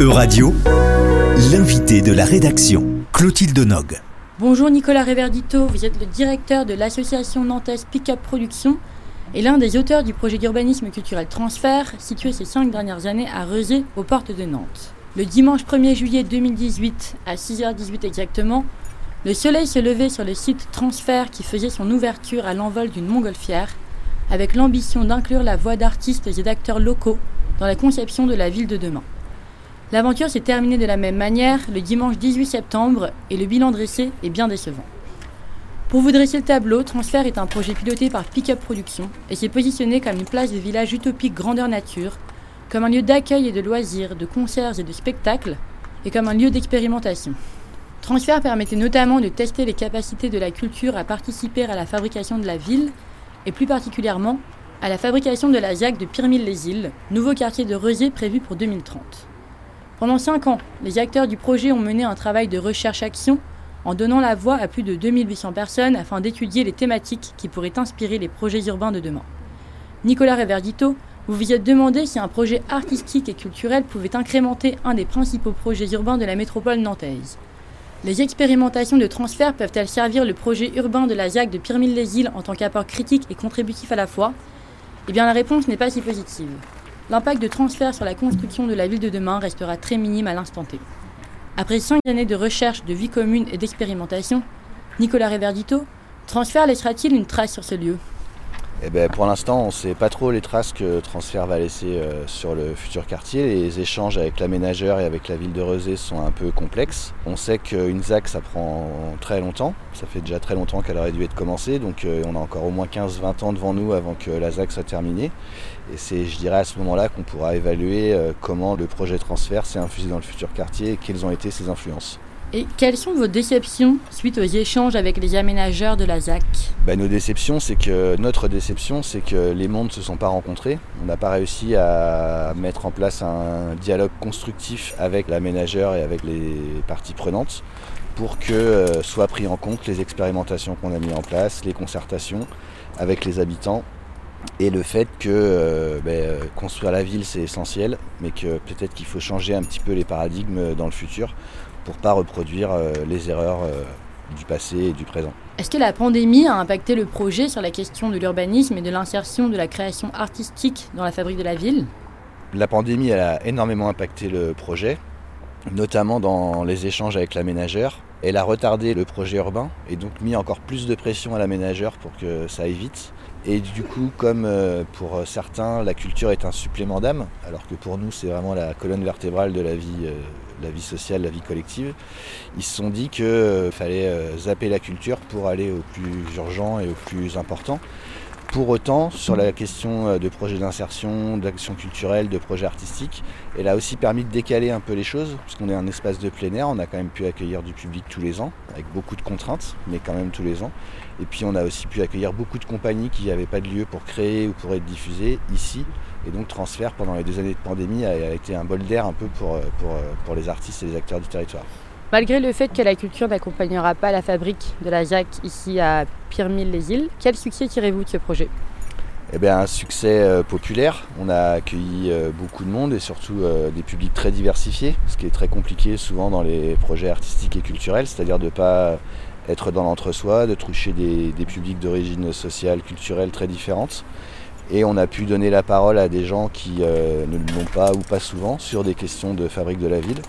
E-Radio, l'invité de la rédaction, Clotilde Nog. Bonjour Nicolas Reverdito, vous êtes le directeur de l'association nantaise Pickup Production et l'un des auteurs du projet d'urbanisme culturel Transfert, situé ces cinq dernières années à Rezé, aux portes de Nantes. Le dimanche 1er juillet 2018, à 6h18 exactement, le soleil se levait sur le site Transfert qui faisait son ouverture à l'envol d'une montgolfière, avec l'ambition d'inclure la voix d'artistes et d'acteurs locaux dans la conception de la ville de demain. L'aventure s'est terminée de la même manière le dimanche 18 septembre et le bilan dressé est bien décevant. Pour vous dresser le tableau, Transfert est un projet piloté par Pickup Production et s'est positionné comme une place de village utopique grandeur nature, comme un lieu d'accueil et de loisirs, de concerts et de spectacles, et comme un lieu d'expérimentation. Transfert permettait notamment de tester les capacités de la culture à participer à la fabrication de la ville, et plus particulièrement à la fabrication de la ZAC de Pirmille-les-Îles, nouveau quartier de Rezé prévu pour 2030. Pendant cinq ans, les acteurs du projet ont mené un travail de recherche-action en donnant la voix à plus de 2800 personnes afin d'étudier les thématiques qui pourraient inspirer les projets urbains de demain. Nicolas Reverdito, vous vous êtes demandé si un projet artistique et culturel pouvait incrémenter un des principaux projets urbains de la métropole nantaise. Les expérimentations de transfert peuvent-elles servir le projet urbain de la ZAC de Pirmille-les-Îles en tant qu'apport critique et contributif à la fois? Eh bien la réponse n'est pas si positive l'impact de transfert sur la construction de la ville de demain restera très minime à l'instant T. Après cinq années de recherche, de vie commune et d'expérimentation, Nicolas Reverdito, transfert laissera-t-il une trace sur ce lieu? Eh ben, pour l'instant, on ne sait pas trop les traces que Transfert va laisser euh, sur le futur quartier. Les échanges avec l'aménageur et avec la ville de Rezé sont un peu complexes. On sait qu'une ZAC, ça prend très longtemps. Ça fait déjà très longtemps qu'elle aurait dû être commencée. Donc euh, on a encore au moins 15-20 ans devant nous avant que la ZAC soit terminée. Et c'est, je dirais, à ce moment-là qu'on pourra évaluer euh, comment le projet Transfert s'est infusé dans le futur quartier et quelles ont été ses influences. Et quelles sont vos déceptions suite aux échanges avec les aménageurs de la ZAC ben, Nos déceptions, c'est que notre déception, c'est que les mondes ne se sont pas rencontrés. On n'a pas réussi à mettre en place un dialogue constructif avec l'aménageur et avec les parties prenantes pour que euh, soient pris en compte les expérimentations qu'on a mis en place, les concertations avec les habitants et le fait que euh, ben, euh, construire la ville c'est essentiel, mais que peut-être qu'il faut changer un petit peu les paradigmes dans le futur pour pas reproduire euh, les erreurs euh, du passé et du présent. Est-ce que la pandémie a impacté le projet sur la question de l'urbanisme et de l'insertion de la création artistique dans la fabrique de la ville? La pandémie elle a énormément impacté le projet, notamment dans les échanges avec l'aménageur. Elle a retardé le projet urbain et donc mis encore plus de pression à l'aménageur pour que ça aille vite. Et du coup, comme euh, pour certains, la culture est un supplément d'âme, alors que pour nous, c'est vraiment la colonne vertébrale de la vie, euh, la vie sociale, la vie collective, ils se sont dit qu'il euh, fallait zapper la culture pour aller au plus urgent et au plus important. Pour autant, sur la question euh, de projets d'insertion, d'action culturelle, de projets artistiques, elle a aussi permis de décaler un peu les choses, puisqu'on est un espace de plein air, on a quand même pu accueillir du public tous les ans, avec beaucoup de contraintes, mais quand même tous les ans. Et puis on a aussi pu accueillir beaucoup de compagnies qui n'avaient pas de lieu pour créer ou pour être diffusées ici. Et donc transfert pendant les deux années de pandémie a été un bol d'air un peu pour, euh, pour, euh, pour les artistes et les acteurs du territoire. Malgré le fait que la culture n'accompagnera pas la fabrique de la ZAC ici à Pirmille-les-Îles, quel succès tirez-vous de ce projet? Eh bien, un succès euh, populaire. On a accueilli euh, beaucoup de monde et surtout euh, des publics très diversifiés, ce qui est très compliqué souvent dans les projets artistiques et culturels, c'est-à-dire de ne pas être dans l'entre-soi, de toucher des, des publics d'origine sociale, culturelle très différentes. Et on a pu donner la parole à des gens qui ne l'ont pas ou pas souvent sur des questions de fabrique de la ville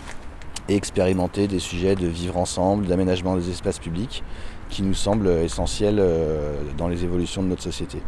et expérimenter des sujets de vivre ensemble, d'aménagement des espaces publics qui nous semblent essentiels euh, dans les évolutions de notre société.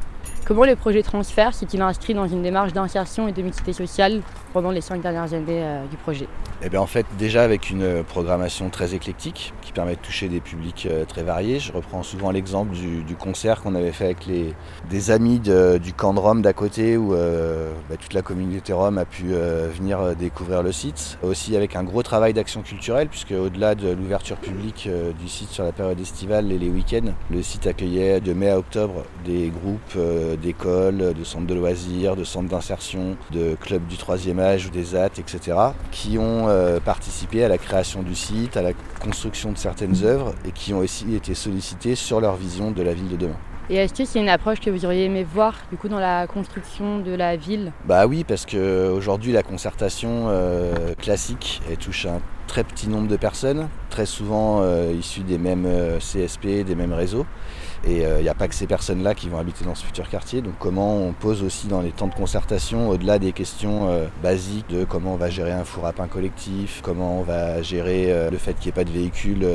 Comment le projet Transfert s'est-il inscrit dans une démarche d'insertion et de mixité sociale pendant les cinq dernières années euh, du projet? Eh bien, En fait, déjà avec une programmation très éclectique qui permet de toucher des publics euh, très variés. Je reprends souvent l'exemple du, concert qu'on avait fait avec les, des amis du camp de Rome d'à côté où euh, bah, toute la communauté Rome a pu venir découvrir le site. Aussi avec un gros travail d'action culturelle puisque au-delà de l'ouverture publique du site sur la période estivale et les week-ends, le site accueillait de mai à octobre des groupes d'écoles, de centres de loisirs, de centres d'insertion, de clubs du troisième âge ou des AT, etc., qui ont euh, participé à la création du site, à la construction de certaines œuvres et qui ont aussi été sollicités sur leur vision de la ville de demain. Et est-ce que c'est une approche que vous auriez aimé voir du coup dans la construction de la ville? Bah oui, parce qu'aujourd'hui la concertation euh, classique elle touche un très petit nombre de personnes, très souvent euh, issues des mêmes euh, CSP, des mêmes réseaux. Et il n'y a pas que ces personnes-là qui vont habiter dans ce futur quartier. Donc comment on pose aussi dans les temps de concertation, au-delà des questions basiques de comment on va gérer un four à pain collectif, comment on va gérer le fait qu'il n'y ait pas de véhicules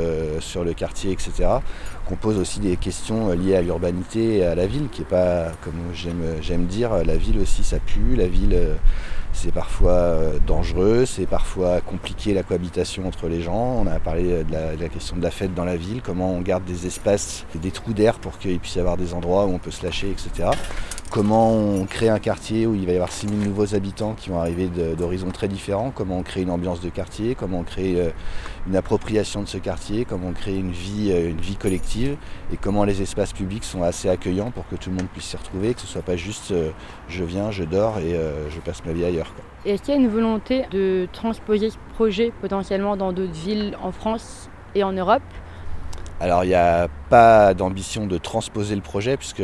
sur le quartier, etc qu'on pose aussi des questions euh, liées à l'urbanité et à la ville, qui est pas, comme j'aime dire, la ville aussi ça pue, la ville euh, c'est parfois euh, dangereux, c'est parfois compliqué la cohabitation entre les gens. On a parlé de la, question de la fête dans la ville, comment on garde des espaces des trous d'air pour qu'il puisse y avoir des endroits où on peut se lâcher, etc. Comment on crée un quartier où il va y avoir 6000 nouveaux habitants qui vont arriver d'horizons très différents, comment on crée une ambiance de quartier, comment on crée une appropriation de ce quartier, comment on crée une vie, une vie collective? Et comment les espaces publics sont assez accueillants pour que tout le monde puisse s'y retrouver, que ce soit pas juste je viens, je dors et je passe ma vie ailleurs. Est-ce qu'il y a une volonté de transposer ce projet potentiellement dans d'autres villes en France et en Europe? Alors il n'y a pas d'ambition de transposer le projet puisque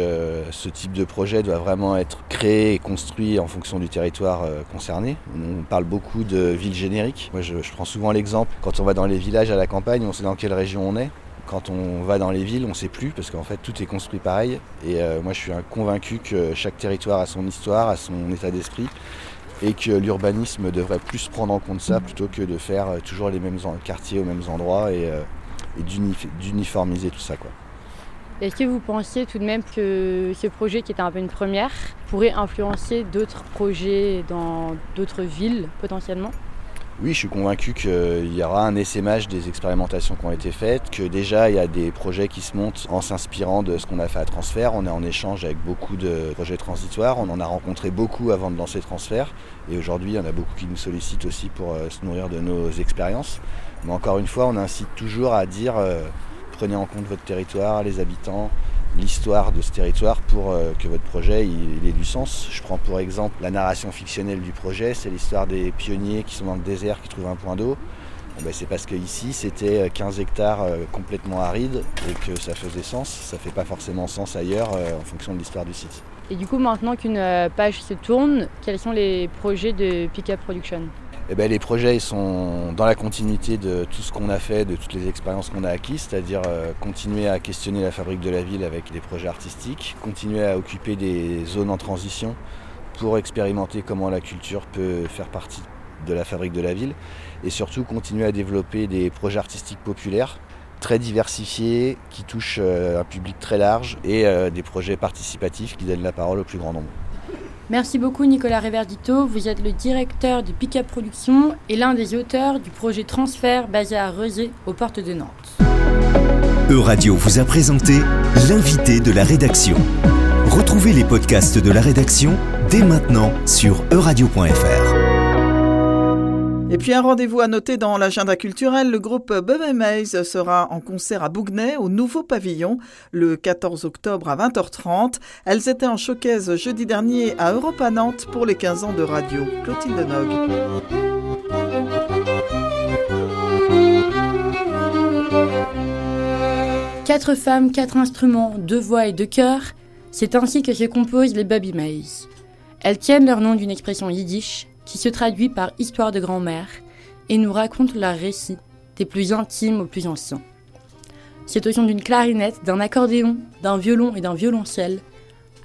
ce type de projet doit vraiment être créé et construit en fonction du territoire euh, concerné. On parle beaucoup de villes génériques. Moi je, prends souvent l'exemple, quand on va dans les villages à la campagne, on sait dans quelle région on est. Quand on va dans les villes, on ne sait plus parce qu'en fait tout est construit pareil. Et euh, moi je suis convaincu que chaque territoire a son histoire, a son état d'esprit et que l'urbanisme devrait plus prendre en compte ça plutôt que de faire euh, toujours les mêmes quartiers aux mêmes endroits euh, d'uniformiser tout ça. Est-ce que vous pensiez tout de même que ce projet, qui était un peu une première, pourrait influencer d'autres projets dans d'autres villes potentiellement? Oui, je suis convaincu qu'il y aura un essaimage des expérimentations qui ont été faites, que déjà il y a des projets qui se montent en s'inspirant de ce qu'on a fait à Transfert. On est en échange avec beaucoup de projets transitoires, on en a rencontré beaucoup avant de lancer Transfert, et aujourd'hui il y en a beaucoup qui nous sollicitent aussi pour euh, se nourrir de nos expériences. Mais encore une fois, on incite toujours à dire euh, prenez en compte votre territoire, les habitants, l'histoire de ce territoire pour euh, que votre projet ait du sens. Je prends pour exemple la narration fictionnelle du projet, c'est l'histoire des pionniers qui sont dans le désert qui trouvent un point d'eau. Ben, c'est parce qu'ici c'était 15 euh, hectares complètement arides et que ça faisait sens. Ça fait pas forcément sens ailleurs en fonction de l'histoire du site. Et du coup maintenant qu'une page se tourne, quels sont les projets de Pickup Production? Eh ben, les projets sont dans la continuité de tout ce qu'on a fait, de toutes les expériences qu'on a acquises, c'est-à-dire euh, continuer à questionner la fabrique de la ville avec des projets artistiques, continuer à occuper des zones en transition pour expérimenter comment la culture peut faire partie de la fabrique de la ville, et surtout continuer à développer des projets artistiques populaires très diversifiés qui touchent euh, un public très large et euh, des projets participatifs qui donnent la parole au plus grand nombre. Merci beaucoup Nicolas Reverdito, vous êtes le directeur de Pickup Production et l'un des auteurs du projet Transfert basé à Rezé aux portes de Nantes. Euradio vous a présenté l'invité de la rédaction. Retrouvez les podcasts de la rédaction dès maintenant sur euradio.fr. Et puis un rendez-vous à noter dans l'agenda culturel, le groupe Bubba Maze sera en concert à Bougnay au nouveau pavillon le 14 octobre à 20h30. Elles étaient en showcase jeudi dernier à Europa Nantes pour les 15 ans de radio. Clotilde Nog. Quatre femmes, quatre instruments, deux voix et deux chœurs, c'est ainsi que se composent les Baby Maze. Elles tiennent leur nom d'une expression yiddish qui se traduit par histoire de grand-mère et nous raconte leur récit, des plus intimes aux plus anciens. C'est au son d'une clarinette, d'un accordéon, d'un violon et d'un violoncelle,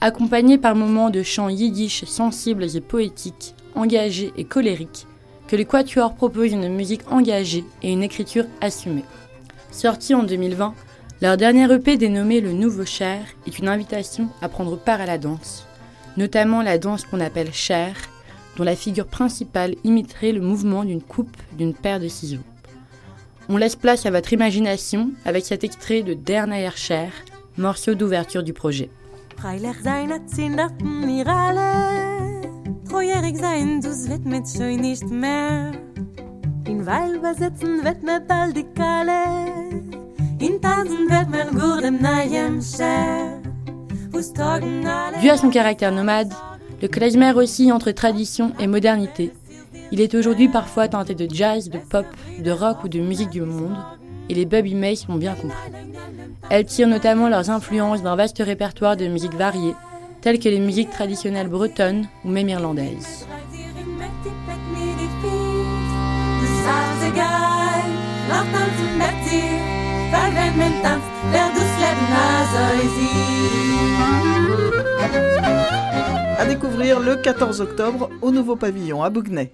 accompagné par moments de chants yiddish sensibles et poétiques, engagés et colériques, que les Quatuors proposent une musique engagée et une écriture assumée. Sorti en 2020, leur dernier EP dénommé Le Nouveau Cher est une invitation à prendre part à la danse, notamment la danse qu'on appelle Cher, dont la figure principale imiterait le mouvement d'une coupe d'une paire de ciseaux. On laisse place à votre imagination avec cet extrait de Der Cher, morceau d'ouverture du projet. Dû à son caractère nomade, le klezmer aussi entre tradition et modernité. Il est aujourd'hui parfois tenté de jazz, de pop, de rock ou de musique du monde, et les Baby Mays l'ont bien compris. Elles tirent notamment leurs influences d'un vaste répertoire de musiques variées, telles que les musiques traditionnelles bretonnes ou même irlandaises. À découvrir le 14 octobre au nouveau pavillon à Bougnay.